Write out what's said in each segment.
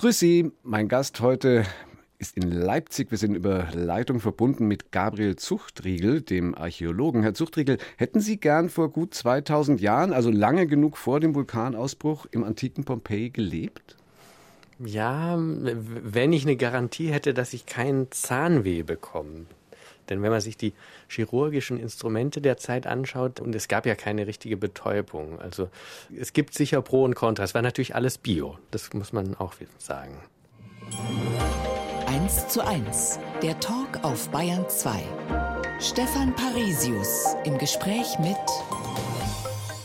Grüß Sie, mein Gast heute ist in Leipzig. Wir sind über Leitung verbunden mit Gabriel Zuchtriegel, dem Archäologen. Herr Zuchtriegel, hätten Sie gern vor gut 2000 Jahren, also lange genug vor dem Vulkanausbruch, im antiken Pompeji gelebt? Ja, wenn ich eine Garantie hätte, dass ich keinen Zahnweh bekomme. Denn wenn man sich die chirurgischen Instrumente der Zeit anschaut, und es gab ja keine richtige Betäubung. Also es gibt sicher Pro und Contra. Es war natürlich alles Bio. Das muss man auch sagen. 1 zu 1, der Talk auf Bayern 2. Stefan Parisius im Gespräch mit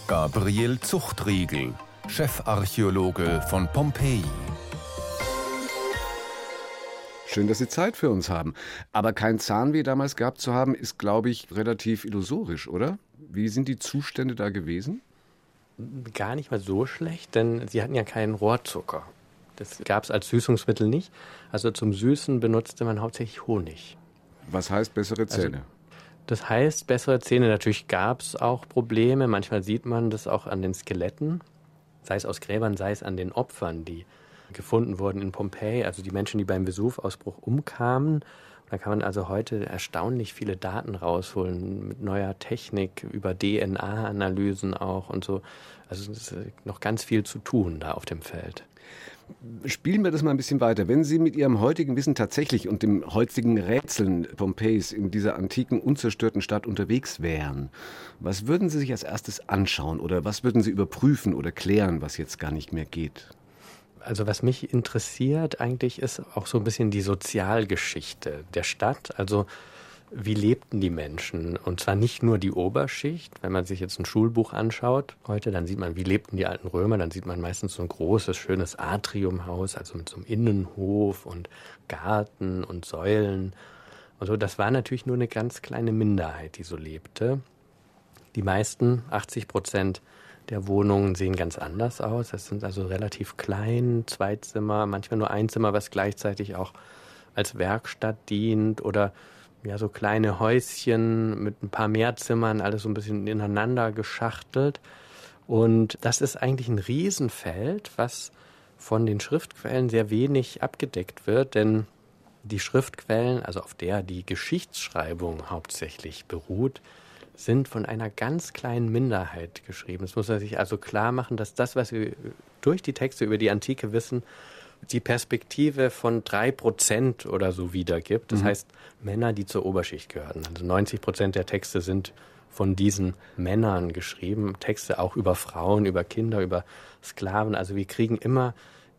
Gabriel Zuchtriegel, Chefarchäologe von Pompeji. Schön, dass Sie Zeit für uns haben. Aber kein Zahnweh damals gehabt zu haben, ist, glaube ich, relativ illusorisch, oder? Wie sind die Zustände da gewesen? Gar nicht mal so schlecht, denn Sie hatten ja keinen Rohrzucker. Das gab es als Süßungsmittel nicht. Also zum Süßen benutzte man hauptsächlich Honig. Was heißt bessere also Zähne? Also, das heißt bessere Zähne. Natürlich gab es auch Probleme. Manchmal sieht man das auch an den Skeletten, sei es aus Gräbern, sei es an den Opfern, die gefunden wurden in Pompeji. Also die Menschen, die beim Vesuvausbruch umkamen. Da kann man also heute erstaunlich viele Daten rausholen mit neuer Technik über DNA-Analysen auch und so. Also es ist noch ganz viel zu tun da auf dem Feld. Spielen wir das mal ein bisschen weiter. Wenn Sie mit Ihrem heutigen Wissen tatsächlich und dem heutigen Rätseln Pompeis in dieser antiken, unzerstörten Stadt unterwegs wären, was würden Sie sich als erstes anschauen oder was würden Sie überprüfen oder klären, was jetzt gar nicht mehr geht? Also was mich interessiert eigentlich ist auch so ein bisschen die Sozialgeschichte der Stadt. Also wie lebten die Menschen? Und zwar nicht nur die Oberschicht. Wenn man sich jetzt ein Schulbuch anschaut heute, dann sieht man, wie lebten die alten Römer. Dann sieht man meistens so ein großes, schönes Atriumhaus, also mit so einem Innenhof und Garten und Säulen. Und so, das war natürlich nur eine ganz kleine Minderheit, die so lebte. Die meisten, 80 Prozent der Wohnungen sehen ganz anders aus. Das sind also relativ klein, zwei Zimmer, manchmal nur ein Zimmer, was gleichzeitig auch als Werkstatt dient oder ja, so kleine Häuschen mit ein paar Mehrzimmern, alles so ein bisschen ineinander geschachtelt. Und das ist eigentlich ein Riesenfeld, was von den Schriftquellen sehr wenig abgedeckt wird, denn die Schriftquellen, also auf der die Geschichtsschreibung hauptsächlich beruht, sind von einer ganz kleinen Minderheit geschrieben. Es muss man sich also klar machen, dass das, was wir durch die Texte über die Antike wissen, die Perspektive von drei Prozent oder so wiedergibt. Das mhm. heißt, Männer, die zur Oberschicht gehörten. Also 90 Prozent der Texte sind von diesen Männern geschrieben. Texte auch über Frauen, über Kinder, über Sklaven. Also wir kriegen immer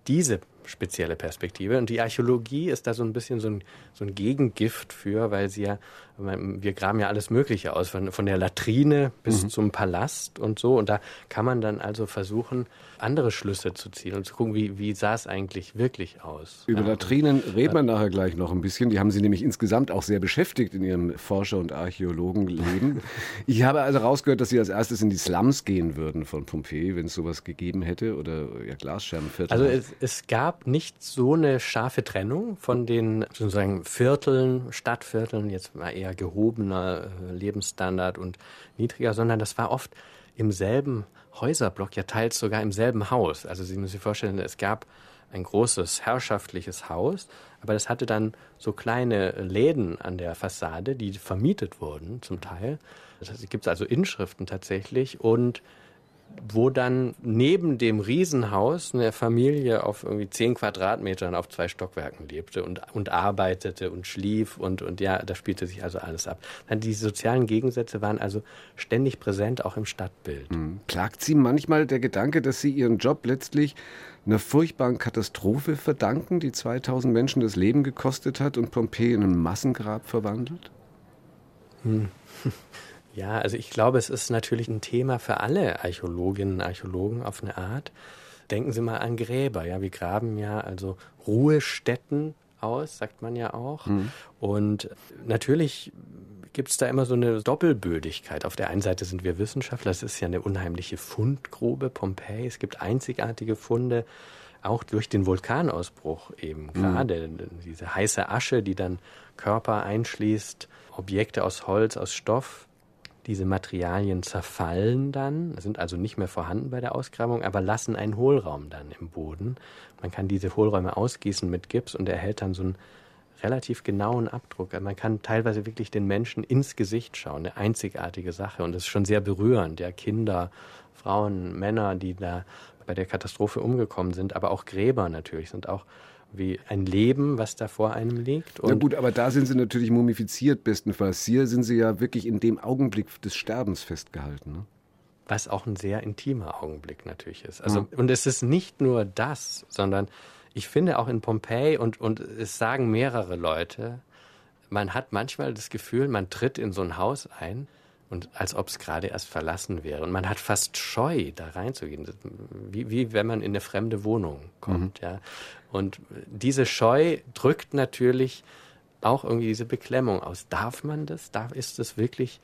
diese spezielle Perspektive. Und die Archäologie ist da so ein bisschen so ein, so ein Gegengift für, weil sie ja, wir graben ja alles Mögliche aus, von, von der Latrine bis mhm. zum Palast und so. Und da kann man dann also versuchen, andere Schlüsse zu ziehen und zu gucken, wie, wie sah es eigentlich wirklich aus. Über ja. Latrinen reden wir nachher gleich noch ein bisschen. Die haben Sie nämlich insgesamt auch sehr beschäftigt in Ihrem Forscher- und Archäologenleben. ich habe also rausgehört, dass Sie als erstes in die Slums gehen würden von Pompeji, wenn es sowas gegeben hätte oder ja, Glasscherbenviertel. Also es, es gab nicht so eine scharfe Trennung von den sozusagen Vierteln, Stadtvierteln, jetzt mal eher gehobener äh, Lebensstandard und niedriger, sondern das war oft im selben Häuserblock, ja teils sogar im selben Haus. Also Sie müssen sich vorstellen, es gab ein großes herrschaftliches Haus, aber das hatte dann so kleine Läden an der Fassade, die vermietet wurden zum Teil. Das heißt, es gibt also Inschriften tatsächlich und wo dann neben dem Riesenhaus eine Familie auf irgendwie zehn Quadratmetern auf zwei Stockwerken lebte und, und arbeitete und schlief und, und ja, da spielte sich also alles ab. Dann die sozialen Gegensätze waren also ständig präsent, auch im Stadtbild. Mhm. Klagt Sie manchmal der Gedanke, dass Sie Ihren Job letztlich einer furchtbaren Katastrophe verdanken, die 2000 Menschen das Leben gekostet hat und Pompeji in ein Massengrab verwandelt? Hm. Ja, also ich glaube, es ist natürlich ein Thema für alle Archäologinnen und Archäologen auf eine Art. Denken Sie mal an Gräber. Ja, wir graben ja also Ruhestätten aus, sagt man ja auch. Mhm. Und natürlich gibt es da immer so eine Doppelbödigkeit. Auf der einen Seite sind wir Wissenschaftler, das ist ja eine unheimliche Fundgrube, Pompeji. Es gibt einzigartige Funde, auch durch den Vulkanausbruch eben. Mhm. Gerade mhm. diese heiße Asche, die dann Körper einschließt, Objekte aus Holz, aus Stoff Diese Materialien zerfallen dann, sind also nicht mehr vorhanden bei der Ausgrabung, aber lassen einen Hohlraum dann im Boden. Man kann diese Hohlräume ausgießen mit Gips und erhält dann so einen relativ genauen Abdruck. Man kann teilweise wirklich den Menschen ins Gesicht schauen, eine einzigartige Sache. Und das ist schon sehr berührend. Ja, Kinder, Frauen, Männer, die da bei der Katastrophe umgekommen sind, aber auch Gräber natürlich sind auch wie ein Leben, was da vor einem liegt. Und Na gut, aber da sind sie natürlich mumifiziert bestenfalls. Hier sind sie ja wirklich in dem Augenblick des Sterbens festgehalten. Ne? Was auch ein sehr intimer Augenblick natürlich ist. Also, ja. Und es ist nicht nur das, sondern ich finde auch in Pompeji und, und es sagen mehrere Leute, man hat manchmal das Gefühl, man tritt in so ein Haus ein und als ob es gerade erst verlassen wäre. Und man hat fast Scheu, da reinzugehen, wie, wie wenn man in eine fremde Wohnung kommt. Mhm. Ja. Und diese Scheu drückt natürlich auch irgendwie diese Beklemmung aus. Darf man das? Darf, ist das wirklich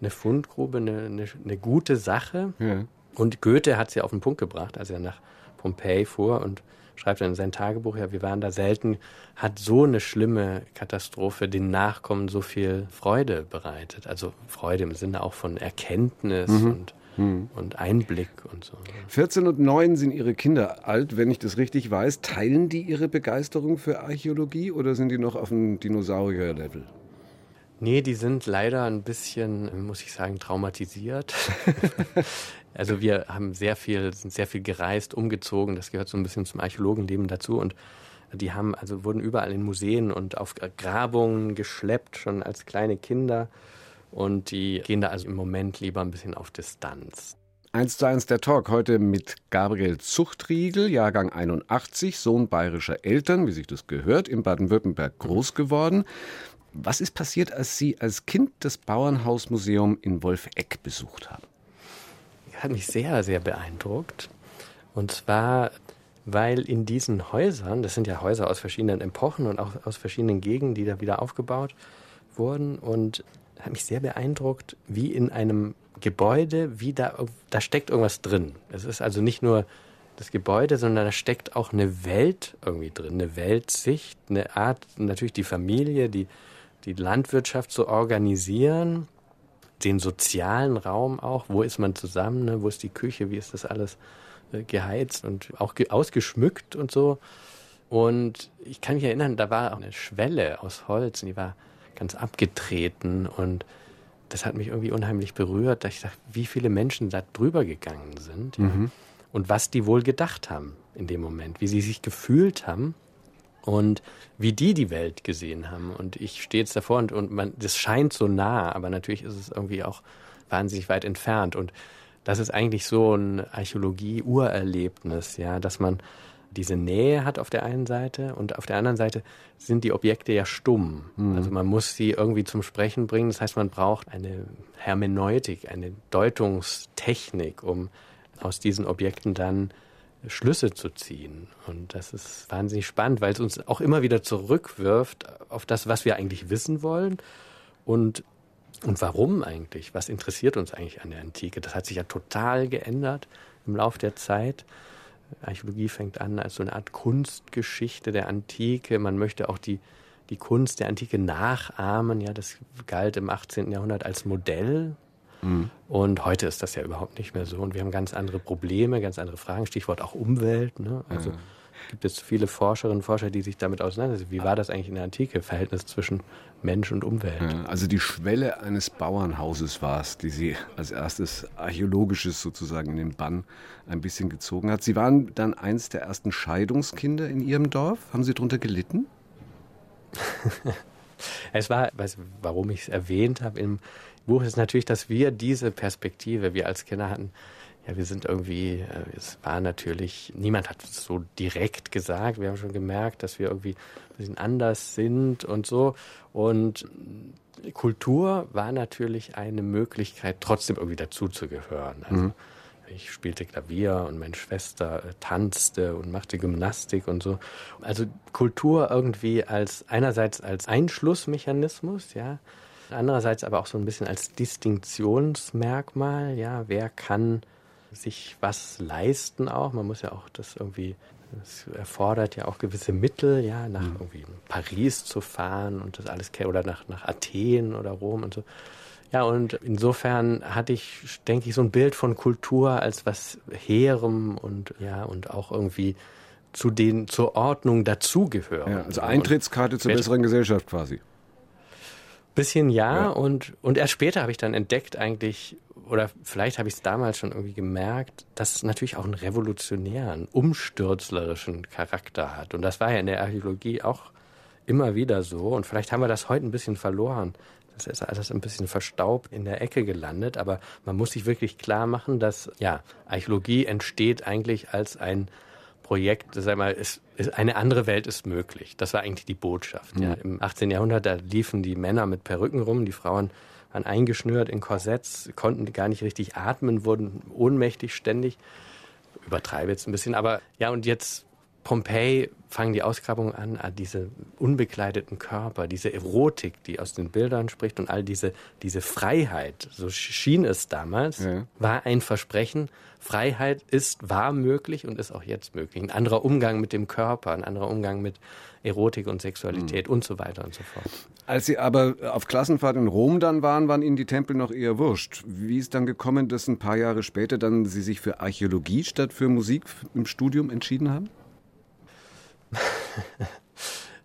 eine Fundgrube, eine, eine, eine gute Sache? Ja. Und Goethe hat sie auf den Punkt gebracht, als er nach Pompeji fuhr und schreibt dann in sein Tagebuch, ja, wir waren da selten, hat so eine schlimme Katastrophe den Nachkommen so viel Freude bereitet. Also Freude im Sinne auch von Erkenntnis mhm. und hm. und Einblick und so. 14 und 9 sind Ihre Kinder alt, wenn ich das richtig weiß. Teilen die Ihre Begeisterung für Archäologie oder sind die noch auf dem Dinosaurier-Level? Nee, die sind leider ein bisschen, muss ich sagen, traumatisiert. also wir haben sehr viel, sind sehr viel gereist, umgezogen. Das gehört so ein bisschen zum Archäologenleben dazu. Und die haben, also wurden überall in Museen und auf Grabungen geschleppt, schon als kleine Kinder. Und die gehen da also im Moment lieber ein bisschen auf Distanz. 1 zu 1 der Talk heute mit Gabriel Zuchtriegel, Jahrgang 81, Sohn bayerischer Eltern, wie sich das gehört, in Baden-Württemberg groß geworden. Was ist passiert, als Sie als Kind das Bauernhausmuseum in Wolfegg besucht haben? Hat mich sehr, sehr beeindruckt. Und zwar, weil in diesen Häusern, das sind ja Häuser aus verschiedenen Epochen und auch aus verschiedenen Gegenden, die da wieder aufgebaut wurden. Und hat mich sehr beeindruckt, wie in einem Gebäude, wie da, da steckt irgendwas drin. Es ist also nicht nur das Gebäude, sondern da steckt auch eine Welt irgendwie drin, eine Weltsicht, eine Art, natürlich die Familie, die, die Landwirtschaft zu organisieren, den sozialen Raum auch, wo ist man zusammen, ne? wo ist die Küche, wie ist das alles äh, geheizt und auch ge ausgeschmückt und so. Und ich kann mich erinnern, da war auch eine Schwelle aus Holz und die war ganz abgetreten und das hat mich irgendwie unheimlich berührt, dass ich dachte, wie viele Menschen da drüber gegangen sind ja, mhm. und was die wohl gedacht haben in dem Moment, wie sie sich gefühlt haben und wie die die Welt gesehen haben. Und ich stehe jetzt davor und, und man, das scheint so nah, aber natürlich ist es irgendwie auch wahnsinnig weit entfernt. Und das ist eigentlich so ein Archäologie-Urerlebnis, ja, dass man diese Nähe hat auf der einen Seite und auf der anderen Seite sind die Objekte ja stumm. Mhm. Also man muss sie irgendwie zum Sprechen bringen. Das heißt, man braucht eine Hermeneutik, eine Deutungstechnik, um aus diesen Objekten dann Schlüsse zu ziehen. Und das ist wahnsinnig spannend, weil es uns auch immer wieder zurückwirft auf das, was wir eigentlich wissen wollen und, und warum eigentlich. Was interessiert uns eigentlich an der Antike? Das hat sich ja total geändert im Laufe der Zeit. Archäologie fängt an als so eine Art Kunstgeschichte der Antike. Man möchte auch die, die Kunst der Antike nachahmen. Ja, das galt im 18. Jahrhundert als Modell Mhm. Und heute ist das ja überhaupt nicht mehr so. Und wir haben ganz andere Probleme, ganz andere Fragen. Stichwort auch Umwelt. Ne? Also mhm. gibt es viele Forscherinnen und Forscher, die sich damit auseinandersetzen. Wie war das eigentlich in der Antike, Verhältnis zwischen Mensch und Umwelt? Also die Schwelle eines Bauernhauses war es, die sie als erstes archäologisches sozusagen in den Bann ein bisschen gezogen hat. Sie waren dann eins der ersten Scheidungskinder in Ihrem Dorf. Haben Sie darunter gelitten? es war, weiß, warum ich es erwähnt habe, im Buch ist natürlich, dass wir diese Perspektive, wir als Kinder hatten, ja, wir sind irgendwie, äh, es war natürlich, niemand hat es so direkt gesagt. Wir haben schon gemerkt, dass wir irgendwie ein bisschen anders sind und so. Und Kultur war natürlich eine Möglichkeit, trotzdem irgendwie dazuzugehören. Also mhm. Ich spielte Klavier und meine Schwester äh, tanzte und machte Gymnastik und so. Also Kultur irgendwie als einerseits als Einschlussmechanismus, ja, andererseits aber auch so ein bisschen als Distinktionsmerkmal, ja, wer kann sich was leisten auch. Man muss ja auch das irgendwie, das erfordert ja auch gewisse Mittel, ja, nach mhm. irgendwie Paris zu fahren und das alles, oder nach, nach Athen oder Rom und so. Ja, und insofern hatte ich, denke ich, so ein Bild von Kultur als was Heerem und ja, und auch irgendwie zu den, zur Ordnung dazugehören. Ja, also Eintrittskarte zur besseren Gesellschaft quasi. Bisschen ja, ja, Und, und erst später habe ich dann entdeckt eigentlich, oder vielleicht habe ich es damals schon irgendwie gemerkt, dass es natürlich auch einen revolutionären, umstürzlerischen Charakter hat. Und das war ja in der Archäologie auch immer wieder so. Und vielleicht haben wir das heute ein bisschen verloren. Das ist alles ein bisschen verstaubt in der Ecke gelandet. Aber man muss sich wirklich klar machen, dass ja, Archäologie entsteht eigentlich als ein Projekt, sag mal, ist, ist, eine andere Welt ist möglich. Das war eigentlich die Botschaft. Mhm. Ja. Im 18. Jahrhundert, da liefen die Männer mit Perücken rum, die Frauen waren eingeschnürt in Korsetts, konnten gar nicht richtig atmen, wurden ohnmächtig ständig. Übertreibe jetzt ein bisschen, aber ja, und jetzt Pompeji fangen die Ausgrabungen an, an diese unbekleideten Körper, diese Erotik, die aus den Bildern spricht und all diese, diese Freiheit, so schien es damals, ja. war ein Versprechen. Freiheit ist, war möglich und ist auch jetzt möglich. Ein anderer Umgang mit dem Körper, ein anderer Umgang mit Erotik und Sexualität mhm. und so weiter und so fort. Als Sie aber auf Klassenfahrt in Rom dann waren, waren Ihnen die Tempel noch eher wurscht. Wie ist dann gekommen, dass ein paar Jahre später dann Sie sich für Archäologie statt für Musik im Studium entschieden haben?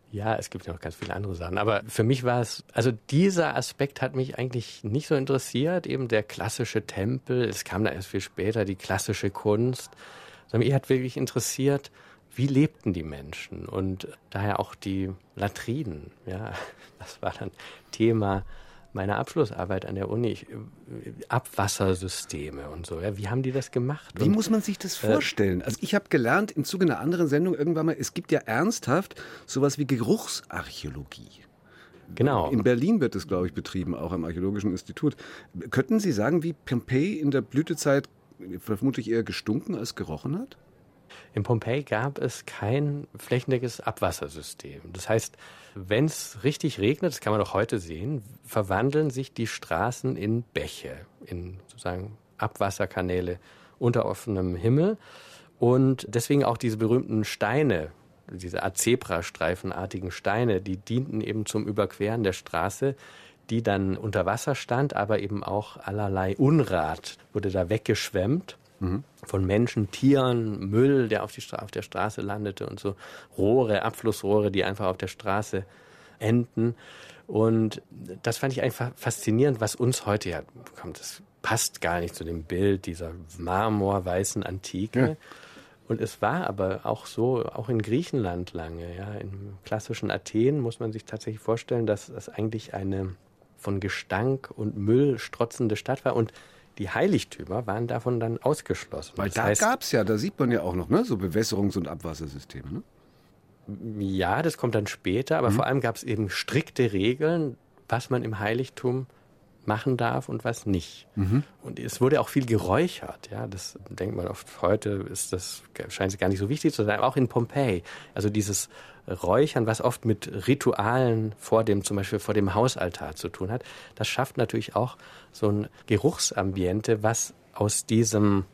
Ja, es gibt ja noch ganz viele andere Sachen. Aber für mich war es, also dieser Aspekt hat mich eigentlich nicht so interessiert, eben der klassische Tempel. Es kam da erst viel später die klassische Kunst. Sondern mich hat wirklich interessiert, wie lebten die Menschen und daher auch die Latrinen. Ja, das war dann Thema meiner Abschlussarbeit an der Uni, ich, Abwassersysteme und so. Ja, wie haben die das gemacht? Wie und, muss man sich das äh, vorstellen? Äh, also ich habe gelernt im Zuge einer anderen Sendung irgendwann mal, es gibt ja ernsthaft sowas wie Geruchsarchäologie. Genau. In Berlin wird das, glaube ich, betrieben, auch am Archäologischen Institut. Könnten Sie sagen, wie Pompeji in der Blütezeit vermutlich eher gestunken als gerochen hat? In Pompeji gab es kein flächendeckendes Abwassersystem. Das heißt, wenn es richtig regnet, das kann man auch heute sehen, verwandeln sich die Straßen in Bäche, in sozusagen Abwasserkanäle unter offenem Himmel. Und deswegen auch diese berühmten Steine, diese Zebrastreifenartigen Steine, die dienten eben zum Überqueren der Straße, die dann unter Wasser stand, aber eben auch allerlei Unrat wurde da weggeschwemmt. Mhm. Von Menschen, Tieren, Müll, der auf, die auf der Straße landete und so Rohre, Abflussrohre, die einfach auf der Straße enden. Und das fand ich einfach faszinierend, was uns heute ja kommt. Das passt gar nicht zu dem Bild dieser marmorweißen Antike. Ja. Und es war aber auch so, auch in Griechenland lange, ja, im klassischen Athen muss man sich tatsächlich vorstellen, dass das eigentlich eine von Gestank und Müll strotzende Stadt war und die Heiligtümer waren davon dann ausgeschlossen. Weil das da gab es ja, da sieht man ja auch noch, ne, so Bewässerungs- und Abwassersysteme. Ne? Ja, das kommt dann später, aber mhm. vor allem gab es eben strikte Regeln, was man im Heiligtum machen darf und was nicht. Mhm. Und es wurde auch viel geräuchert. Ja, das denkt man oft heute ist das scheint es gar nicht so wichtig zu sein. Auch in Pompeji, also dieses Räuchern, was oft mit Ritualen vor dem, zum Beispiel vor dem Hausaltar zu tun hat, das schafft natürlich auch so ein Geruchsambiente, was aus diesem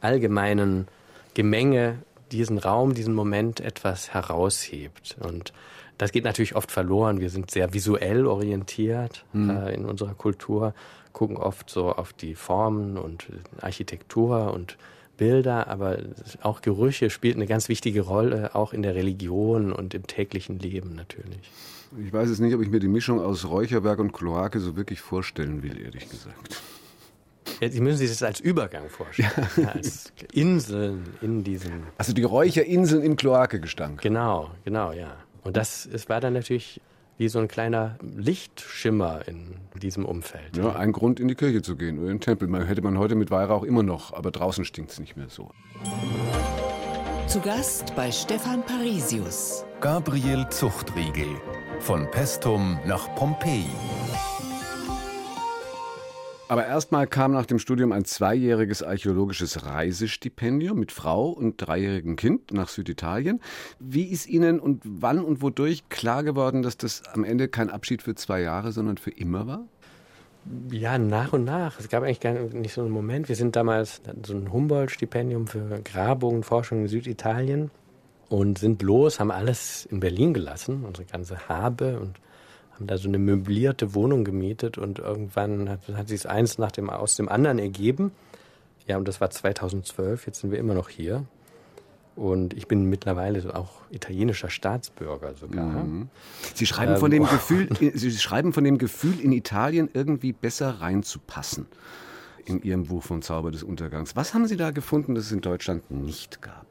allgemeinen Gemenge diesen Raum, diesen Moment etwas heraushebt. Und das geht natürlich oft verloren. Wir sind sehr visuell orientiert mhm. äh, in unserer Kultur, gucken oft so auf die Formen und Architektur und Bilder, aber auch Gerüche spielt eine ganz wichtige Rolle, auch in der Religion und im täglichen Leben natürlich. Ich weiß jetzt nicht, ob ich mir die Mischung aus Räucherwerk und Kloake so wirklich vorstellen will, ehrlich gesagt. Ja, Sie müssen sich das als Übergang vorstellen. Ja. Als Inseln in diesem. Also die Räucherinseln im Kloakegestank. Genau, genau, ja. Und das es war dann natürlich wie so ein kleiner Lichtschimmer in diesem Umfeld. Ja, ein Grund, in die Kirche zu gehen oder in den Tempel. Man hätte man heute mit Weihrauch immer noch, aber draußen stinkt es nicht mehr so. Zu Gast bei Stefan Parisius. Gabriel Zuchtriegel. Von Pestum nach Pompeji. Aber erstmal kam nach dem Studium ein zweijähriges archäologisches Reisestipendium mit Frau und dreijährigem Kind nach Süditalien. Wie ist Ihnen und wann und wodurch klar geworden, dass das am Ende kein Abschied für zwei Jahre, sondern für immer war? Ja, nach und nach. Es gab eigentlich gar nicht so einen Moment. Wir sind damals so ein Humboldt-Stipendium für Grabungen, in Süditalien und sind los, haben alles in Berlin gelassen, unsere ganze Habe und haben da so eine möblierte Wohnung gemietet und irgendwann hat, hat sich eins nach dem, aus dem anderen ergeben. Ja, und das war 2012, jetzt sind wir immer noch hier. Und ich bin mittlerweile auch italienischer Staatsbürger sogar. Mhm. Sie schreiben ähm, von dem Gefühl, Sie schreiben von dem Gefühl, in Italien irgendwie besser reinzupassen. In Ihrem Buch vom Zauber des Untergangs. Was haben Sie da gefunden, das es in Deutschland nicht gab?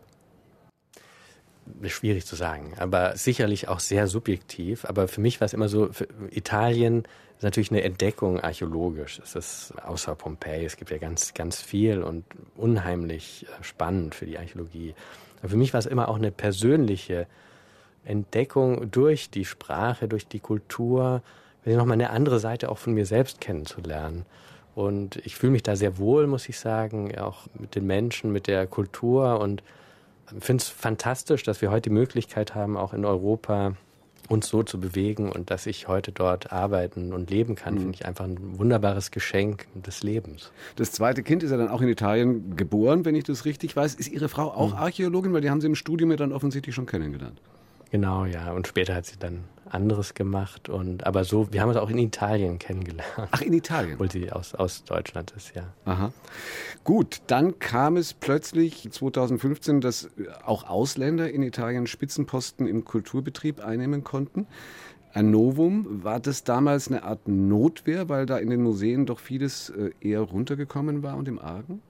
Schwierig zu sagen, aber sicherlich auch sehr subjektiv. Aber für mich war es immer so, Italien ist natürlich eine Entdeckung archäologisch. Es ist außer Pompeji, es gibt ja ganz, ganz viel und unheimlich äh, spannend für die Archäologie. Aber für mich war es immer auch eine persönliche Entdeckung durch die Sprache, durch die Kultur, nochmal eine andere Seite auch von mir selbst kennenzulernen. Und ich fühle mich da sehr wohl, muss ich sagen, auch mit den Menschen, mit der Kultur und finde es fantastisch, dass wir heute die Möglichkeit haben, auch in Europa uns so zu bewegen und dass ich heute dort arbeiten und leben kann, mhm. finde ich einfach ein wunderbares Geschenk des Lebens. Das zweite Kind ist ja dann auch in Italien geboren, wenn ich das richtig weiß. Ist Ihre Frau auch mhm. Archäologin? Weil die haben Sie im Studium ja dann offensichtlich schon kennengelernt. Genau, ja. Und später hat sie dann anderes gemacht. Und aber so, wir haben uns auch in Italien kennengelernt. Ach, in Italien? Obwohl sie aus, aus Deutschland ist, ja. Aha. Gut, dann kam es plötzlich 2015, dass auch Ausländer in Italien Spitzenposten im Kulturbetrieb einnehmen konnten. Ein Novum, war das damals eine Art Notwehr, weil da in den Museen doch vieles äh, eher runtergekommen war und im Argen?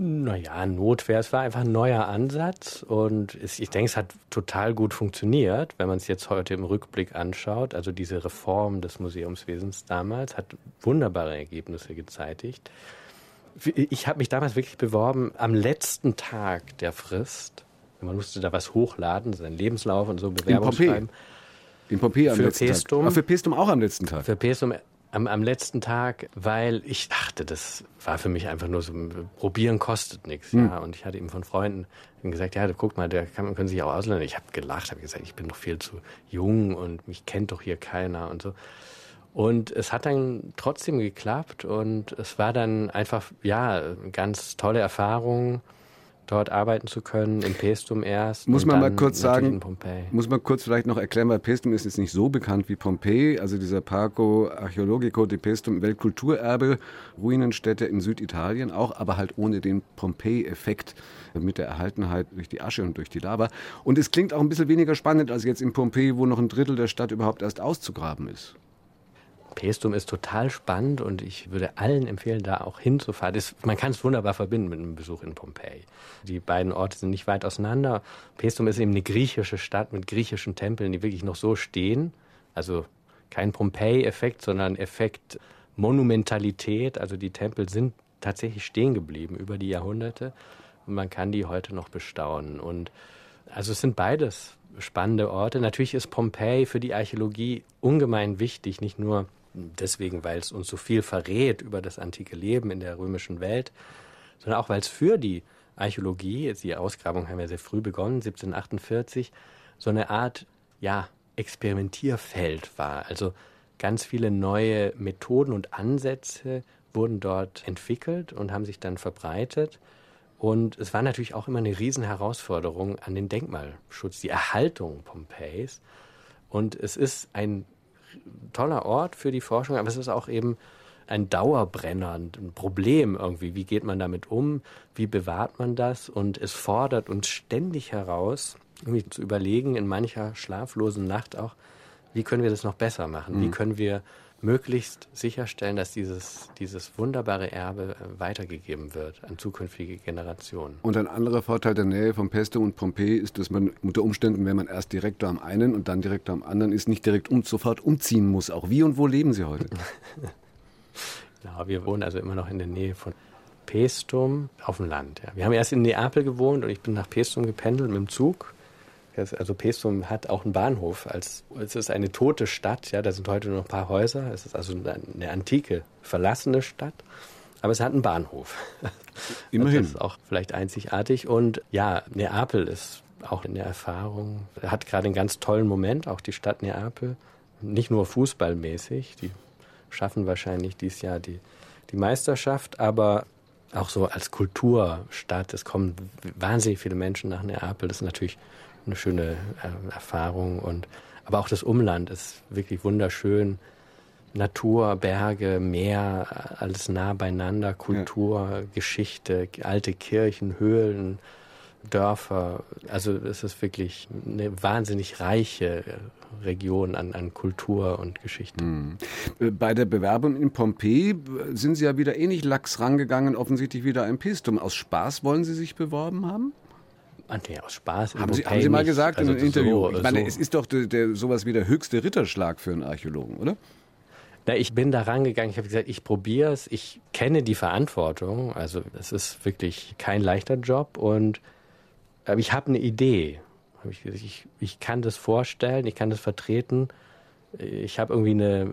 Naja, Notwehr, es war einfach ein neuer Ansatz und es, ich denke, es hat total gut funktioniert, wenn man es jetzt heute im Rückblick anschaut. Also diese Reform des Museumswesens damals hat wunderbare Ergebnisse gezeitigt. Ich habe mich damals wirklich beworben am letzten Tag der Frist. Man musste da was hochladen, seinen Lebenslauf und so Bewerbung schreiben. In Pompeji am für letzten Pestum, Tag. Ah, für Pestum auch am letzten Tag. Für Pestum am, am letzten Tag, weil ich dachte, das war für mich einfach nur so, probieren kostet nichts. Hm. Ja. Und ich hatte ihm von Freunden gesagt, ja, guck mal, der kann, können sich auch auslernen. Ich habe gelacht, habe gesagt, ich bin noch viel zu jung und mich kennt doch hier keiner und so. Und es hat dann trotzdem geklappt und es war dann einfach, ja, eine ganz tolle Erfahrung dort arbeiten zu können, in Pestum erst. Muss man mal kurz sagen, muss man kurz vielleicht noch erklären, weil Pestum ist jetzt nicht so bekannt wie Pompeji, also dieser Parco Archeologico di Pestum, Weltkulturerbe, Ruinenstätte in Süditalien auch, aber halt ohne den Pompeji-Effekt mit der Erhaltenheit durch die Asche und durch die Lava. Und es klingt auch ein bisschen weniger spannend als jetzt in Pompeji, wo noch ein Drittel der Stadt überhaupt erst auszugraben ist. Pestum ist total spannend und ich würde allen empfehlen, da auch hinzufahren. Das, man kann es wunderbar verbinden mit einem Besuch in Pompeji. Die beiden Orte sind nicht weit auseinander. Pestum ist eben eine griechische Stadt mit griechischen Tempeln, die wirklich noch so stehen. Also kein Pompeji-Effekt, sondern Effekt Monumentalität. Also die Tempel sind tatsächlich stehen geblieben über die Jahrhunderte und man kann die heute noch bestaunen. Und also es sind beides spannende Orte. Natürlich ist Pompeji für die Archäologie ungemein wichtig, nicht nur deswegen, weil es uns so viel verrät über das antike Leben in der römischen Welt, sondern auch, weil es für die Archäologie, die Ausgrabung haben ja sehr früh begonnen, 1748, so eine Art, ja, Experimentierfeld war. Also ganz viele neue Methoden und Ansätze wurden dort entwickelt und haben sich dann verbreitet. Und es war natürlich auch immer eine Riesenherausforderung an den Denkmalschutz, die Erhaltung Pompeis. Und es ist ein toller Ort für die Forschung, aber es ist auch eben ein Dauerbrenner, ein Problem irgendwie. Wie geht man damit um? Wie bewahrt man das? Und es fordert uns ständig heraus, irgendwie zu überlegen, in mancher schlaflosen Nacht auch, wie können wir das noch besser machen? Mhm. Wie können wir möglichst sicherstellen, dass dieses, dieses wunderbare Erbe äh, weitergegeben wird an zukünftige Generationen. Und ein anderer Vorteil der Nähe von Pesto und Pompeji ist, dass man unter Umständen, wenn man erst Direktor am einen und dann Direktor am anderen ist, nicht direkt um, sofort umziehen muss. Auch wie und wo leben Sie heute? genau, wir wohnen also immer noch in der Nähe von Pestum auf dem Land. Ja. Wir haben erst in Neapel gewohnt und ich bin nach Pestum gependelt mit dem Zug also Pestum hat auch einen Bahnhof. Als, es ist eine tote Stadt, ja, da sind heute nur noch ein paar Häuser. Es ist also eine antike, verlassene Stadt. Aber es hat einen Bahnhof. Immerhin. Das ist auch vielleicht einzigartig. Und ja, Neapel ist auch eine Erfahrung. Hat gerade einen ganz tollen Moment, auch die Stadt Neapel. Nicht nur fußballmäßig. Die schaffen wahrscheinlich dieses Jahr die, die Meisterschaft, aber auch so als Kulturstadt. Es kommen wahnsinnig viele Menschen nach Neapel. Das ist natürlich eine schöne äh, Erfahrung und Aber auch das Umland ist wirklich wunderschön. Natur, Berge, Meer, alles nah beieinander, Kultur, ja. Geschichte, alte Kirchen, Höhlen, Dörfer. Also es ist wirklich eine wahnsinnig reiche Region an, an Kultur und Geschichte. Mhm. Bei der Bewerbung in Pompeji sind Sie ja wieder ähnlich lax rangegangen, offensichtlich wieder ein Pistum. Aus Spaß wollen Sie sich beworben haben? Nee, aus Spaß. Haben Sie, haben Sie mal gesagt also in einem Interview? So, ich meine, so. es ist doch der, der, sowas wie der höchste Ritterschlag für einen Archäologen, oder? Na, ich bin da rangegangen, ich habe gesagt, ich probiere es, ich kenne die Verantwortung, also es ist wirklich kein leichter Job und äh, ich habe eine Idee. Ich, ich, ich, kann das vorstellen, ich kann das vertreten. Ich habe irgendwie eine,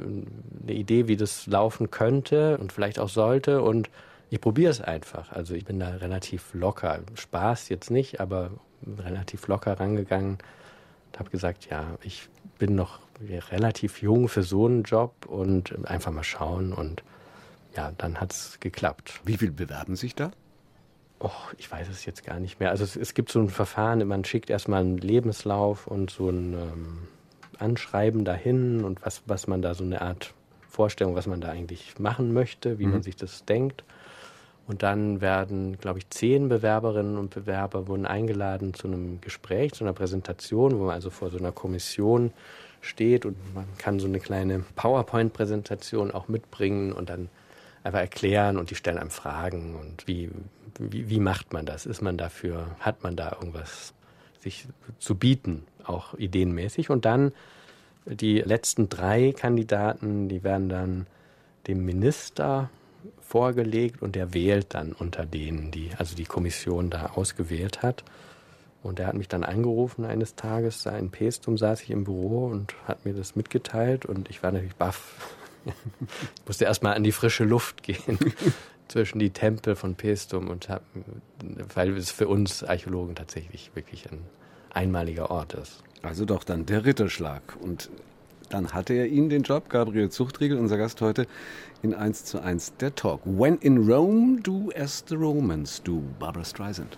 eine, Idee, wie das laufen könnte und vielleicht auch sollte und ich probiere es einfach. Also ich bin da relativ locker. Spaß jetzt nicht, aber relativ locker rangegangen und habe gesagt, ja, ich bin noch relativ jung für so einen Job und einfach mal schauen und ja, dann hat es geklappt. Wie viel bewerben sich da? Och, ich weiß es jetzt gar nicht mehr. Also es, es gibt so ein Verfahren, man schickt erstmal einen Lebenslauf und so ein ähm, Anschreiben dahin und was, was man da so eine Art Vorstellung, was man da eigentlich machen möchte, wie mhm. man sich das denkt. Und dann werden, glaube ich, zehn Bewerberinnen und Bewerber wurden eingeladen zu einem Gespräch, zu einer Präsentation, wo man also vor so einer Kommission steht und man kann so eine kleine PowerPoint-Präsentation auch mitbringen und dann einfach erklären und die stellen einem Fragen und wie, wie, wie macht man das? Ist man dafür, hat man da irgendwas sich zu bieten, auch ideenmäßig? Und dann die letzten drei Kandidaten, die werden dann dem Minister vorgelegt und der wählt dann unter denen, die, also die Kommission da ausgewählt hat. Und er hat mich dann angerufen eines Tages, da in Pestum saß ich im Büro und hat mir das mitgeteilt und ich war natürlich baff. ich musste erstmal an die frische Luft gehen zwischen die Tempel von Pestum und hab, weil es für uns Archäologen tatsächlich wirklich ein einmaliger Ort ist. Also doch dann der Ritterschlag. Und dann hatte er ihn den Job, Gabriel Zuchtriegel, unser Gast heute, in 1 zu 1 der Talk. When in Rome, do as the Romans do. Barbara Streisand.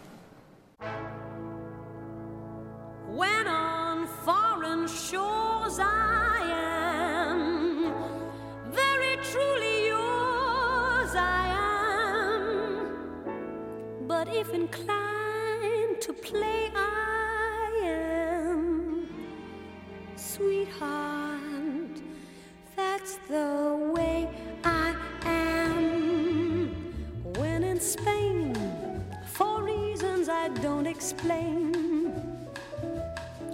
if inclined the way I am. When in Spain, for reasons I don't explain,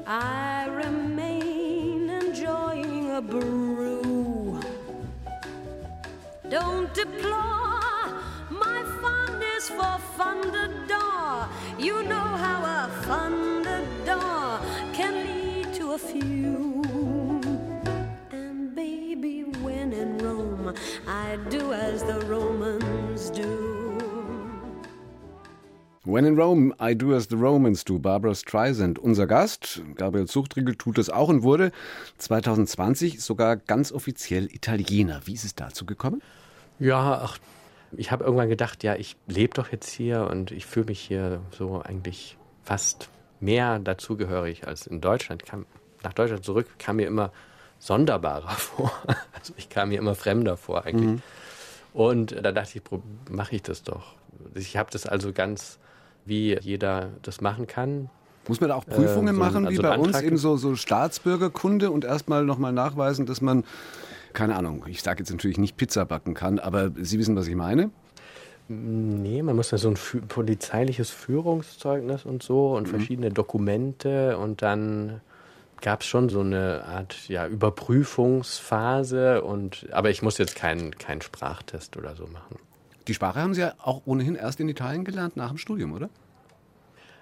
I remain enjoying a brew. Don't deplore my is for Thunderdor. You know how a Thunderdor can lead to a few. I do as the Romans do. When in Rome, I do as the Romans do. Barbara Streisand, unser Gast. Gabriel Zuchtriegel tut es auch und wurde 2020 sogar ganz offiziell Italiener. Wie ist es dazu gekommen? Ja, ach, ich habe irgendwann gedacht, ja, ich lebe doch jetzt hier und ich fühle mich hier so eigentlich fast mehr dazugehörig als in Deutschland. Ich kam nach Deutschland zurück, kam mir immer sonderbarer vor. Also ich kam mir immer fremder vor eigentlich. Mhm. Und da dachte ich, mache ich das doch. Ich habe das also ganz, wie jeder das machen kann. Muss man da auch Prüfungen äh, so, machen, wie also bei uns, eben so, so Staatsbürgerkunde und erstmal nochmal nachweisen, dass man keine Ahnung, ich sage jetzt natürlich nicht Pizza backen kann, aber Sie wissen, was ich meine? Nee, man muss ja so ein polizeiliches Führungszeugnis und so und mhm. verschiedene Dokumente und dann gab es schon so eine Art ja, Überprüfungsphase und aber ich muss jetzt keinen kein Sprachtest oder so machen. Die Sprache haben Sie ja auch ohnehin erst in Italien gelernt, nach dem Studium, oder?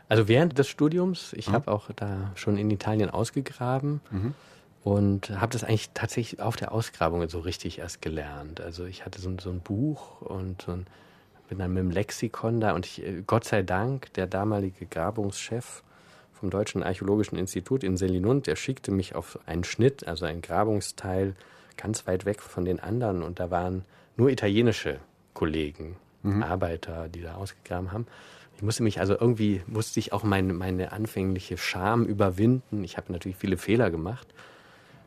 Also während des Studiums, ich mhm. habe auch da schon in Italien ausgegraben. Mhm und habe das eigentlich tatsächlich auf der Ausgrabung so richtig erst gelernt. Also ich hatte so, so ein Buch und so ein, bin dann mit dem Lexikon da und ich, äh, Gott sei Dank, der damalige Grabungschef vom Deutschen Archäologischen Institut in Selinund, der schickte mich auf einen Schnitt, also ein Grabungsteil ganz weit weg von den anderen und da waren nur italienische Kollegen, mhm. Arbeiter, die da ausgegraben haben. Ich musste mich also irgendwie, musste ich auch meine, meine anfängliche Scham überwinden. Ich habe natürlich viele Fehler gemacht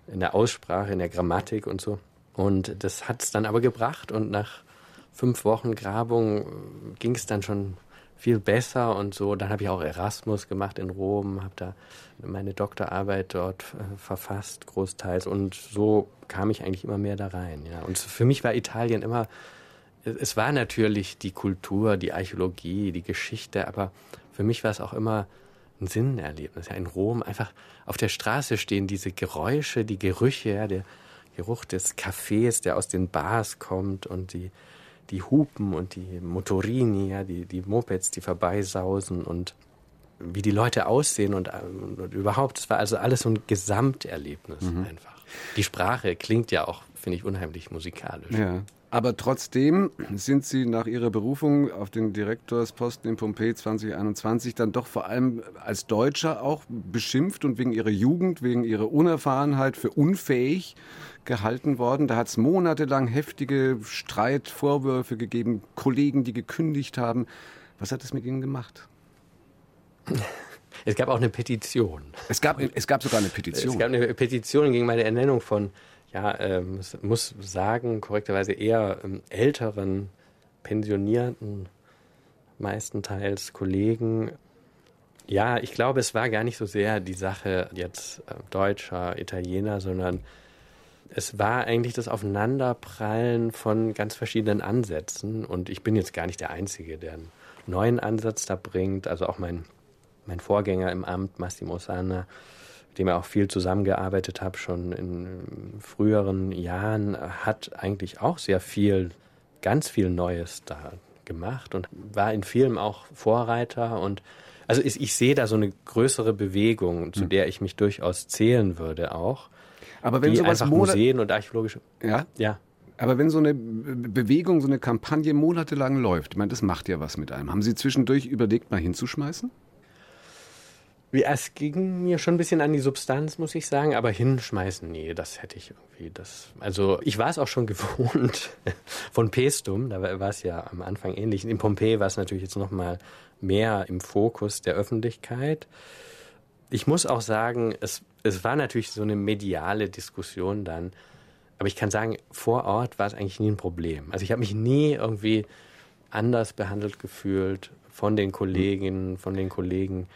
in der Aussprache, in der Grammatik und so. Und das hat es dann aber gebracht und nach fünf Wochen Grabung ging es dann schon viel besser und so. Dann habe ich auch Erasmus gemacht in Rom, habe da meine Doktorarbeit dort äh, verfasst, großteils. Und so kam ich eigentlich immer mehr da rein. Ja. Und für mich war Italien immer, es war natürlich die Kultur, die Archäologie, die Geschichte, aber für mich war es auch immer ein Sinnerlebnis. Ja, in Rom einfach auf der Straße stehen diese Geräusche, die Gerüche, ja, der Geruch des Cafés, der aus den Bars kommt und die, die Hupen und die Motorini, ja, die, die Mopeds, die vorbeisausen und wie die Leute aussehen und, und überhaupt. Es war also alles so ein Gesamterlebnis mhm. einfach. Die Sprache klingt ja auch, finde ich, unheimlich musikalisch. Ja. Aber trotzdem sind Sie nach Ihrer Berufung auf den Direktorsposten in Pompeji 2021 dann doch vor allem als Deutscher auch beschimpft und wegen Ihrer Jugend, wegen Ihrer Unerfahrenheit für unfähig gehalten worden. Da hat es monatelang heftige Streitvorwürfe gegeben, Kollegen, die gekündigt haben. Was hat das mit Ihnen gemacht? Es gab auch eine Petition. Es gab, es gab sogar eine Petition. Es gab eine Petition gegen meine Ernennung von ja, ähm, muss sagen, korrekterweise eher ähm, älteren, pensionierten, meistenteils Kollegen. Ja, ich glaube, es war gar nicht so sehr die Sache jetzt äh, Deutscher, Italiener, sondern es war eigentlich das Aufeinanderprallen von ganz verschiedenen Ansätzen. Und ich bin jetzt gar nicht der Einzige, der einen neuen Ansatz da bringt. Also auch mein, mein Vorgänger im Amt, Massimo Sana, dem ich auch viel zusammengearbeitet habe, schon in früheren Jahren, hat eigentlich auch sehr viel, ganz viel Neues da gemacht und war in vielen auch Vorreiter und also ich, ich sehe da so eine größere Bewegung, zu hm. der ich mich durchaus zählen würde auch. Aber wenn die sowas einfach Museen und archäologische ja ja aber wenn so eine Bewegung, so eine Kampagne monatelang läuft, ich meine, das macht ja was mit einem. Haben Sie zwischendurch überlegt, mal hinzuschmeißen? Es ging mir schon ein bisschen an die Substanz, muss ich sagen, aber hinschmeißen, nee, das hätte ich irgendwie. Das, also ich war es auch schon gewohnt von Pestum, da war es ja am Anfang ähnlich. In Pompeji war es natürlich jetzt noch mal mehr im Fokus der Öffentlichkeit. Ich muss auch sagen, es, es war natürlich so eine mediale Diskussion dann, aber ich kann sagen, vor Ort war es eigentlich nie ein Problem. Also ich habe mich nie irgendwie anders behandelt gefühlt von den Kolleginnen, von den Kollegen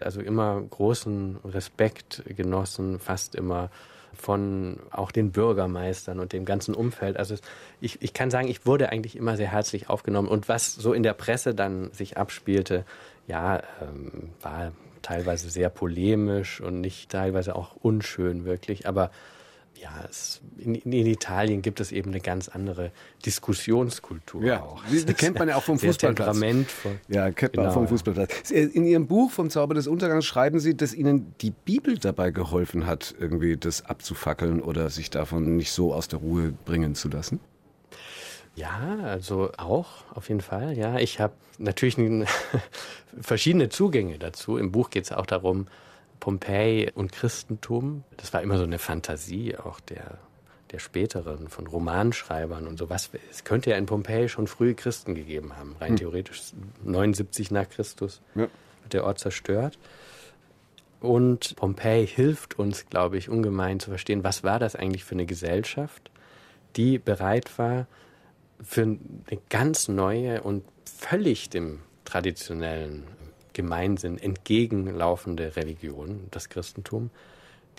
also immer großen Respekt genossen, fast immer von auch den Bürgermeistern und dem ganzen Umfeld. Also ich, ich kann sagen, ich wurde eigentlich immer sehr herzlich aufgenommen. Und was so in der Presse dann sich abspielte, ja, ähm, war teilweise sehr polemisch und nicht teilweise auch unschön wirklich. Aber ja, es, in, in, Italien gibt es eben eine ganz andere Diskussionskultur ja, auch. Die, die kennt man ja auch vom Fußballplatz. ja, kennt man genau, vom Fußballplatz. In Ihrem Buch vom Zauber des Untergangs schreiben Sie, dass Ihnen die Bibel dabei geholfen hat, irgendwie das abzufackeln oder sich davon nicht so aus der Ruhe bringen zu lassen. Ja, also auch auf jeden Fall. Ja, ich habe natürlich verschiedene Zugänge dazu. Im Buch geht es auch darum, Pompeji und Christentum, das war immer so eine Fantasie auch der, der späteren, von Romanschreibern und sowas. Es könnte ja in Pompeji schon frühe Christen gegeben haben, rein hm. theoretisch 79 nach Christus ja. wird der Ort zerstört. Und Pompeji hilft uns, glaube ich, ungemein zu verstehen, was war das eigentlich für eine Gesellschaft, die bereit war, für eine ganz neue und völlig dem traditionellen Gemeinsinn entgegenlaufende Religion, das Christentum,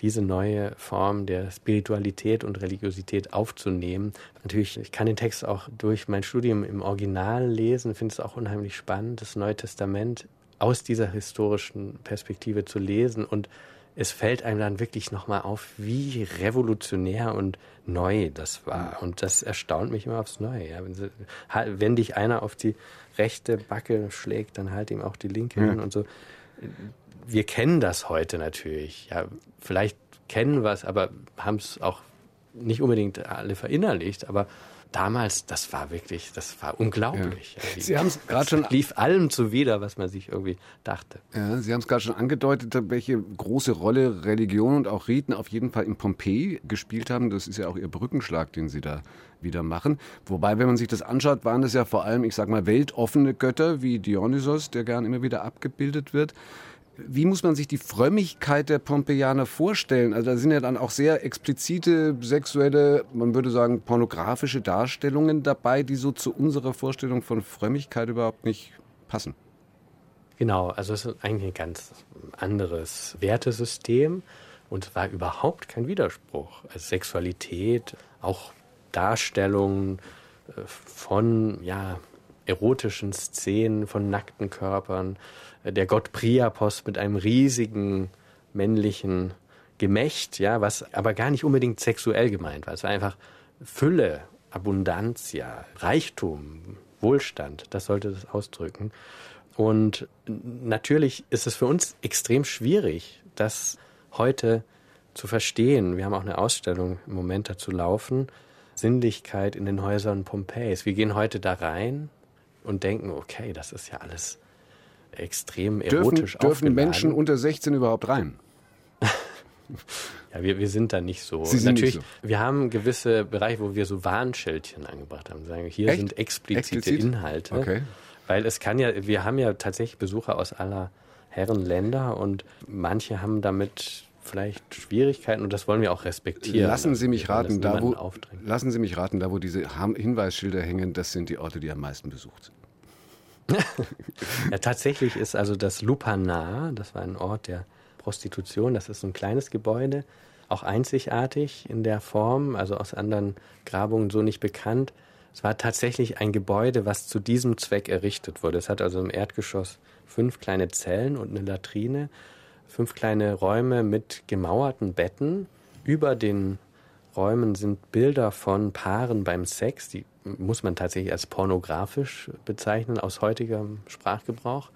diese neue Form der Spiritualität und Religiosität aufzunehmen. Natürlich, ich kann den Text auch durch mein Studium im Original lesen, finde es auch unheimlich spannend, das Neue Testament aus dieser historischen Perspektive zu lesen und es fällt einem dann wirklich nochmal auf, wie revolutionär und neu das war. Und das erstaunt mich immer aufs Neue. Ja. Wenn, dich einer auf die rechte Backe schlägt, dann halt ihm auch die linke ja. hin und so. Wir kennen das heute natürlich. Ja, vielleicht kennen wir es, aber haben es auch nicht unbedingt alle verinnerlicht. Aber damals, das war wirklich, das war unglaublich. Ja. Sie haben es gerade schon lief allem zuwider, was man sich irgendwie dachte. Ja, Sie haben es gerade schon angedeutet, welche große Rolle Religion und auch Riten auf jeden Fall in Pompeji gespielt haben. Das ist ja auch Ihr Brückenschlag, den Sie da wieder machen. Wobei, wenn man sich das anschaut, waren das ja vor allem, ich sag mal, weltoffene Götter wie Dionysos, der gern immer wieder abgebildet wird. Wie muss man sich die Frömmigkeit der Pompeianer vorstellen? Also da sind ja dann auch sehr explizite sexuelle, man würde sagen pornografische Darstellungen dabei, die so zu unserer Vorstellung von Frömmigkeit überhaupt nicht passen. Genau, also es ist eigentlich ein ganz anderes Wertesystem und war überhaupt kein Widerspruch. Also Sexualität, auch Darstellungen äh, von ja, erotischen Szenen, von nackten Körpern. Äh, der Gott Priapos mit einem riesigen männlichen Gemächt, ja, was aber gar nicht unbedingt sexuell gemeint war. Es war einfach Fülle, Abundanz, ja, Reichtum, Wohlstand, das sollte das ausdrücken. Und natürlich ist es für uns extrem schwierig, das heute zu verstehen. Wir haben auch eine Ausstellung im Moment dazu laufen. Sinnlichkeit in den Häusern Pompeis. Wir gehen heute da rein und denken, okay, das ist ja alles extrem erotisch Dürfen, dürfen Menschen unter 16 überhaupt rein? ja, wir, wir sind da nicht so. Sie sind Natürlich, nicht so. wir haben gewisse Bereiche, wo wir so Warnschildchen angebracht haben. Sagen, hier Echt? sind explizite Explizit? Inhalte. Okay. Weil es kann ja, wir haben ja tatsächlich Besucher aus aller Herren Länder und manche haben damit vielleicht Schwierigkeiten und das wollen wir auch respektieren. Lassen Sie mich Wir wollen raten, da wo, lassen Sie mich raten, da wo diese Hinweisschilder hängen, das sind die Orte, die am meisten besucht sind. Ja, tatsächlich ist also das Lupanar, das war ein Ort der Prostitution, das ist ein kleines Gebäude, auch einzigartig in der Form, also aus anderen Grabungen so nicht bekannt. Es war tatsächlich ein Gebäude, was zu diesem Zweck errichtet wurde. Es hat also im Erdgeschoss fünf kleine Zellen und eine Latrine, fünf kleine Räume mit gemauerten Betten. Über den Räumen sind Bilder von Paaren beim Sex, die muss man tatsächlich als pornografisch bezeichnen aus heutigem Sprachgebrauch.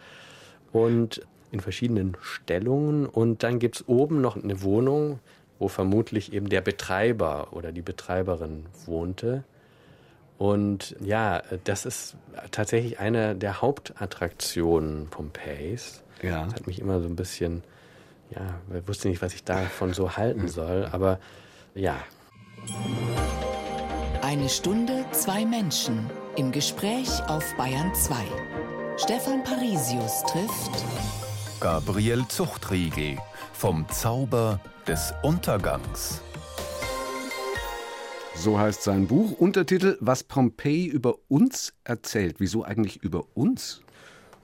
Und in verschiedenen Stellungen. Und dann gibt's oben noch eine Wohnung, wo vermutlich eben der Betreiber oder die Betreiberin wohnte. Und ja, das ist tatsächlich eine der Hauptattraktionen Pompeis. Ja. Das hat mich immer so ein bisschen, ja, wusste nicht, was ich davon so halten soll, aber ja, Eine Stunde, zwei Menschen im Gespräch auf Bayern 2. Stefan Parisius trifft Gabriel Zuchtriegel vom Zauber des Untergangs. So heißt sein Buch. Untertitel Was Pompeji über uns erzählt. Wieso eigentlich über uns?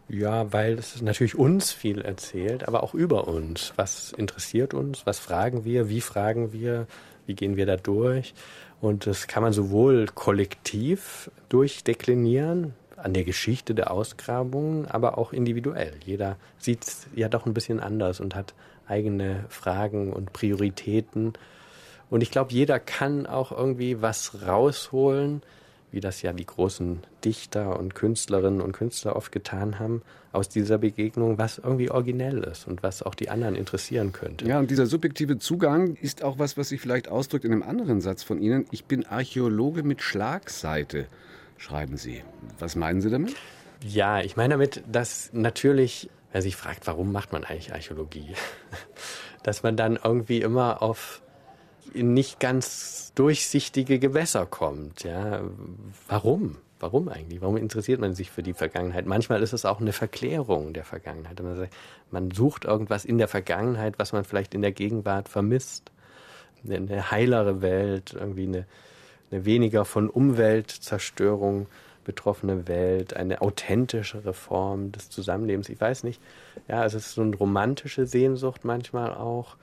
Ja, weil es natürlich uns viel erzählt, aber auch über uns. Was interessiert uns? Was fragen wir? Wie fragen wir? Wie gehen wir da durch? Und das kann man sowohl kollektiv durchdeklinieren, an der Geschichte der Ausgrabungen, aber auch individuell. Jeder sieht es ja doch ein bisschen anders und hat eigene Fragen und Prioritäten. Und ich glaube, jeder kann auch irgendwie was rausholen, wie das ja die großen Dichter und Künstlerinnen und Künstler oft getan haben, aus dieser Begegnung, was irgendwie originell ist und was auch die anderen interessieren könnte. Ja, und dieser subjektive Zugang ist auch was, was sich vielleicht ausdrückt in einem anderen Satz von Ihnen. Ich bin Archäologe mit Schlagseite, schreiben Sie. Was meinen Sie damit? Ja, ich meine damit, dass natürlich, wer sich fragt, warum macht man eigentlich Archäologie, dass man dann irgendwie immer auf nicht ganz durchsichtige Gewässer kommt. Ja, warum? Warum eigentlich? Warum interessiert man sich für die Vergangenheit? Manchmal ist es auch eine Verklärung der Vergangenheit. Man, sagt, man sucht irgendwas in der Vergangenheit, was man vielleicht in der Gegenwart vermisst. Eine, eine heilere Welt, irgendwie eine, eine weniger von Umweltzerstörung betroffene Welt, eine authentischere Form des Zusammenlebens. Ich weiß nicht. Ja, es ist so eine romantische Sehnsucht manchmal auch.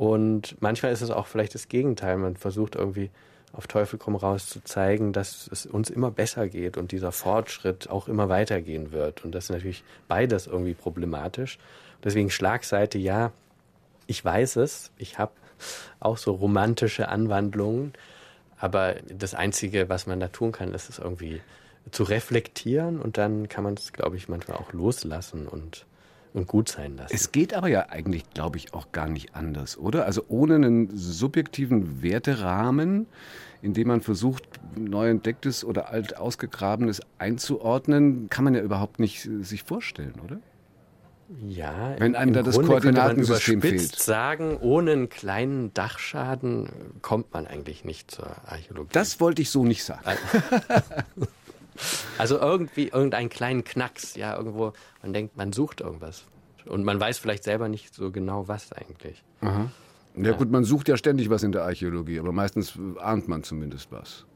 Und manchmal ist es auch vielleicht das Gegenteil. Man versucht irgendwie auf Teufel komm raus zu zeigen, dass es uns immer besser geht und dieser Fortschritt auch immer weitergehen wird. Und das ist natürlich beides irgendwie problematisch. Deswegen Schlagseite, ja, ich weiß es. Ich habe auch so romantische Anwandlungen. Aber das Einzige, was man da tun kann, ist es irgendwie zu reflektieren und dann kann man es, glaube ich, manchmal auch loslassen und, und gut sein lassen. Es geht aber ja eigentlich, glaube ich, auch gar nicht anders, oder? Also ohne einen subjektiven Werterahmen, in dem man versucht, neu entdecktes oder alt ausgegrabenes einzuordnen, kann man ja überhaupt nicht äh, sich vorstellen, oder? Ja, Wenn einem da das Grunde könnte man Koordinatensystem überspitzt fehlt. sagen, ohne einen kleinen Dachschaden kommt man eigentlich nicht zur Archäologie. Das wollte ich so nicht sagen. also irgendwie irgendeinen kleinen Knacks, ja, irgendwo, man denkt, man sucht irgendwas. Und man weiß vielleicht selber nicht so genau, was eigentlich. Aha. Ja, gut, man sucht ja ständig was in der Archäologie, aber meistens ahnt man zumindest was.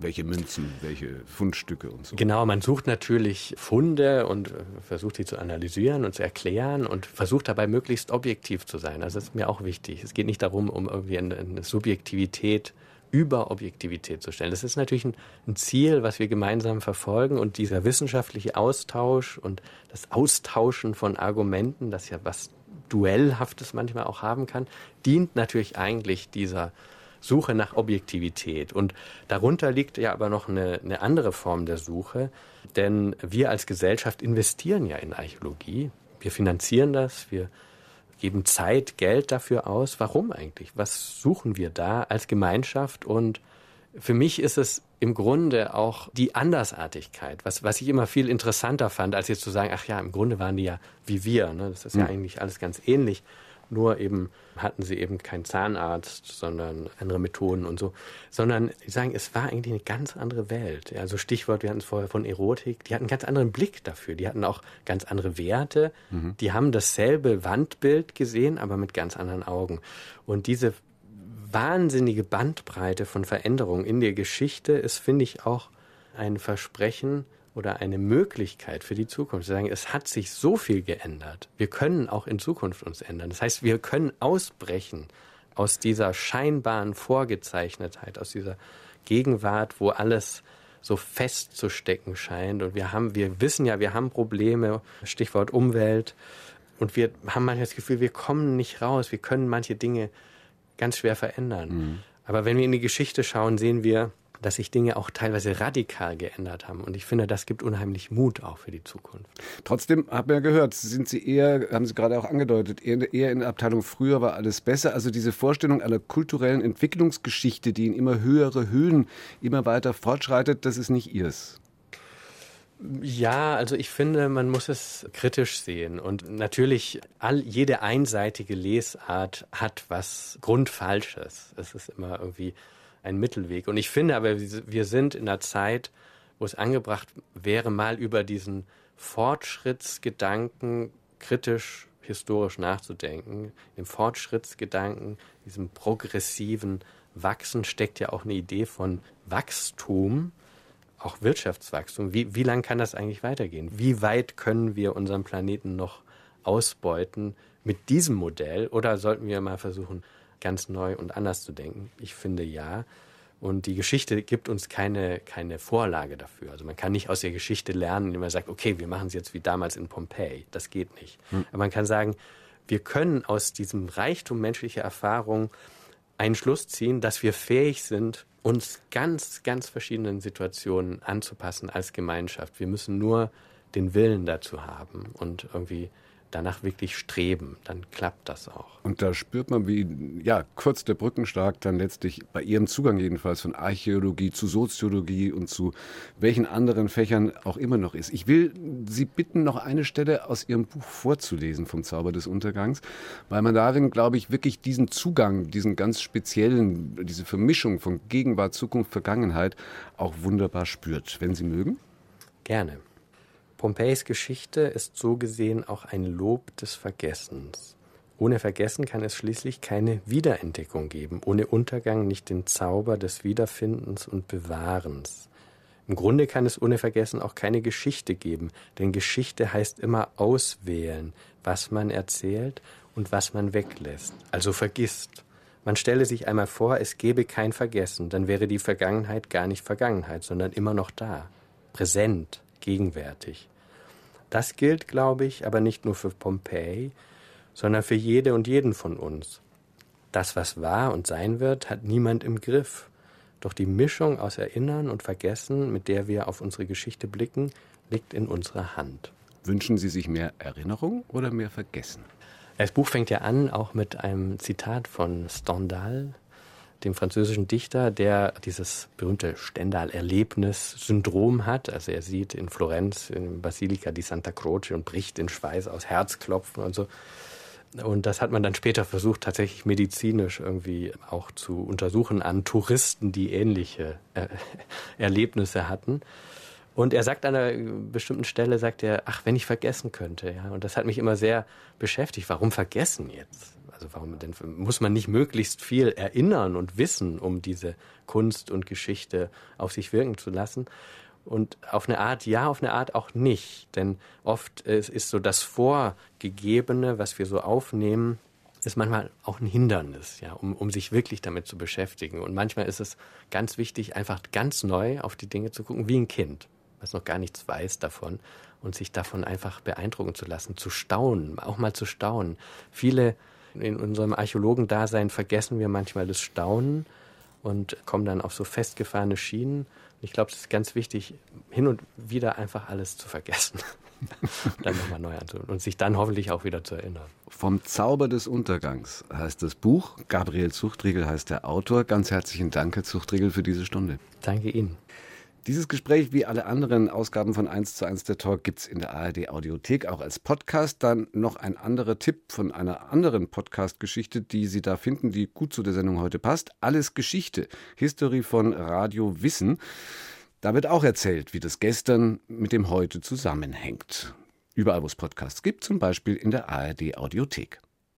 Welche Münzen, welche Fundstücke und so. Genau, man sucht natürlich Funde und äh, versucht sie zu analysieren und zu erklären und versucht dabei möglichst objektiv zu sein. Also das ist mir auch wichtig. Es geht nicht darum, um irgendwie eine, eine Subjektivität über Objektivität zu stellen. Das ist natürlich ein, ein, Ziel, was wir gemeinsam verfolgen und dieser wissenschaftliche Austausch und das Austauschen von Argumenten, das ja was Duellhaftes manchmal auch haben kann, dient natürlich eigentlich dieser Suche nach Objektivität. Und darunter liegt ja aber noch eine, eine andere Form der Suche, denn wir als Gesellschaft investieren ja in Archäologie. Wir finanzieren das, wir geben Zeit, Geld dafür aus. Warum eigentlich? Was suchen wir da als Gemeinschaft? Und für mich ist es im Grunde auch die Andersartigkeit, was, was ich immer viel interessanter fand, als jetzt zu sagen, ach ja, im Grunde waren die ja wie wir. Ne? Das ist ja mhm. eigentlich alles ganz ähnlich. Nur eben hatten sie eben keinen Zahnarzt, sondern andere Methoden und so. Sondern die sagen, es war eigentlich eine ganz andere Welt. Also Stichwort, wir hatten es vorher von Erotik, die hatten einen ganz anderen Blick dafür. Die hatten auch ganz andere Werte. Mhm. Die haben dasselbe Wandbild gesehen, aber mit ganz anderen Augen. Und diese wahnsinnige Bandbreite von Veränderungen in der Geschichte ist, finde ich, auch ein Versprechen oder eine Möglichkeit für die Zukunft. Zu sagen, es hat sich so viel geändert. Wir können auch in Zukunft uns ändern. Das heißt, wir können ausbrechen aus dieser scheinbaren Vorgezeichnetheit, aus dieser Gegenwart, wo alles so festzustecken scheint. Und wir haben, wir wissen ja, wir haben Probleme, Stichwort Umwelt. Und wir haben manchmal das Gefühl, wir kommen nicht raus. Wir können manche Dinge ganz schwer verändern. Mhm. Aber wenn wir in die Geschichte schauen, sehen wir, dass sich Dinge auch teilweise radikal geändert haben. Und ich finde, das gibt unheimlich Mut auch für die Zukunft. Trotzdem, haben wir gehört, sind Sie eher, haben Sie gerade auch angedeutet, eher, eher in der Abteilung früher war alles besser. Also diese Vorstellung einer kulturellen Entwicklungsgeschichte, die in immer höhere Höhen immer weiter fortschreitet, das ist nicht Ihrs. Ja, also ich finde, man muss es kritisch sehen. Und natürlich, all, jede einseitige Lesart hat was Grundfalsches. Es ist immer irgendwie ein Mittelweg. Und ich finde aber, wir sind in einer Zeit, wo es angebracht wäre, mal über diesen Fortschrittsgedanken kritisch historisch nachzudenken. Im Fortschrittsgedanken, diesem progressiven Wachsen steckt ja auch eine Idee von Wachstum auch Wirtschaftswachstum. Wie, wie lang kann das eigentlich weitergehen? Wie weit können wir unseren Planeten noch ausbeuten mit diesem Modell? Oder sollten wir mal versuchen, ganz neu und anders zu denken? Ich finde ja. Und die Geschichte gibt uns keine, keine Vorlage dafür. Also man kann nicht aus der Geschichte lernen, indem man sagt, okay, wir machen es jetzt wie damals in Pompeji. Das geht nicht. Hm. Aber man kann sagen, wir können aus diesem Reichtum menschlicher Erfahrung einen Schluss ziehen, dass wir fähig sind, uns ganz, ganz verschiedenen Situationen anzupassen als Gemeinschaft. Wir müssen nur den Willen dazu haben und irgendwie danach wirklich streben, dann klappt das auch. Und da spürt man, wie ja, kurz der Brückenschlag dann letztlich bei Ihrem Zugang jedenfalls von Archäologie zu Soziologie und zu welchen anderen Fächern auch immer noch ist. Ich will Sie bitten, noch eine Stelle aus Ihrem Buch vorzulesen vom Zauber des Untergangs, weil man darin, glaube ich, wirklich diesen Zugang, diesen ganz speziellen, diese Vermischung von Gegenwart, Zukunft, Vergangenheit auch wunderbar spürt. Wenn Sie mögen? Gerne. Pompeis Geschichte ist so gesehen auch ein Lob des Vergessens. Ohne Vergessen kann es schließlich keine Wiederentdeckung geben, ohne Untergang nicht den Zauber des Wiederfindens und Bewahrens. Im Grunde kann es ohne Vergessen auch keine Geschichte geben, denn Geschichte heißt immer auswählen, was man erzählt und was man weglässt, also vergisst. Man stelle sich einmal vor, es gäbe kein Vergessen, dann wäre die Vergangenheit gar nicht Vergangenheit, sondern immer noch da, präsent, gegenwärtig. Das gilt, glaube ich, aber nicht nur für Pompeji, sondern für jede und jeden von uns. Das, was war und sein wird, hat niemand im Griff. Doch die Mischung aus Erinnern und Vergessen, mit der wir auf unsere Geschichte blicken, liegt in unserer Hand. Wünschen Sie sich mehr Erinnerung oder mehr Vergessen? Das Buch fängt ja an auch mit einem Zitat von Stendhal, dem französischen Dichter, der dieses berühmte Stendhal-Erlebnis-Syndrom hat. Also er sieht in Florenz, in Basilica di Santa Croce und bricht in Schweiß aus, Herzklopfen und so. Und das hat man dann später versucht, tatsächlich medizinisch irgendwie auch zu untersuchen an Touristen, die ähnliche äh, Erlebnisse hatten. Und er sagt an einer bestimmten Stelle, sagt er, ach, wenn ich vergessen könnte. Ja, und das hat mich immer sehr beschäftigt. Warum vergessen jetzt? Also warum denn muss man nicht möglichst viel erinnern und wissen, um diese Kunst und Geschichte auf sich wirken zu lassen? Und auf eine Art ja, auf eine Art auch nicht. Denn oft ist, so das Vorgegebene, was wir so aufnehmen, ist manchmal auch ein Hindernis, ja, um, um sich wirklich damit zu beschäftigen. Und manchmal ist es ganz wichtig, einfach ganz neu auf die Dinge zu gucken, wie ein Kind, was noch gar nichts weiß davon und sich davon einfach beeindrucken zu lassen, zu staunen, auch mal zu staunen. Viele in unserem Archäologendasein vergessen wir manchmal das Staunen und kommen dann auf so festgefahrene Schienen. Ich glaube, es ist ganz wichtig, hin und wieder einfach alles zu vergessen. dann nochmal neu anzuhören und sich dann hoffentlich auch wieder zu erinnern. Vom Zauber des Untergangs heißt das Buch. Gabriel Zuchtriegel heißt der Autor. Ganz herzlichen Dank, Herr Zuchtriegel, für diese Stunde. Danke Ihnen. Dieses Gespräch wie alle anderen Ausgaben von 1 zu 1 der Talk gibt es in der ARD Audiothek auch als Podcast. Dann noch ein anderer Tipp von einer anderen Podcast-Geschichte, die Sie da finden, die gut zu der Sendung heute passt. Alles Geschichte. History von Radio Wissen. Da wird auch erzählt, wie das Gestern mit dem Heute zusammenhängt. Überall, wo es Podcasts gibt, zum Beispiel in der ARD Audiothek.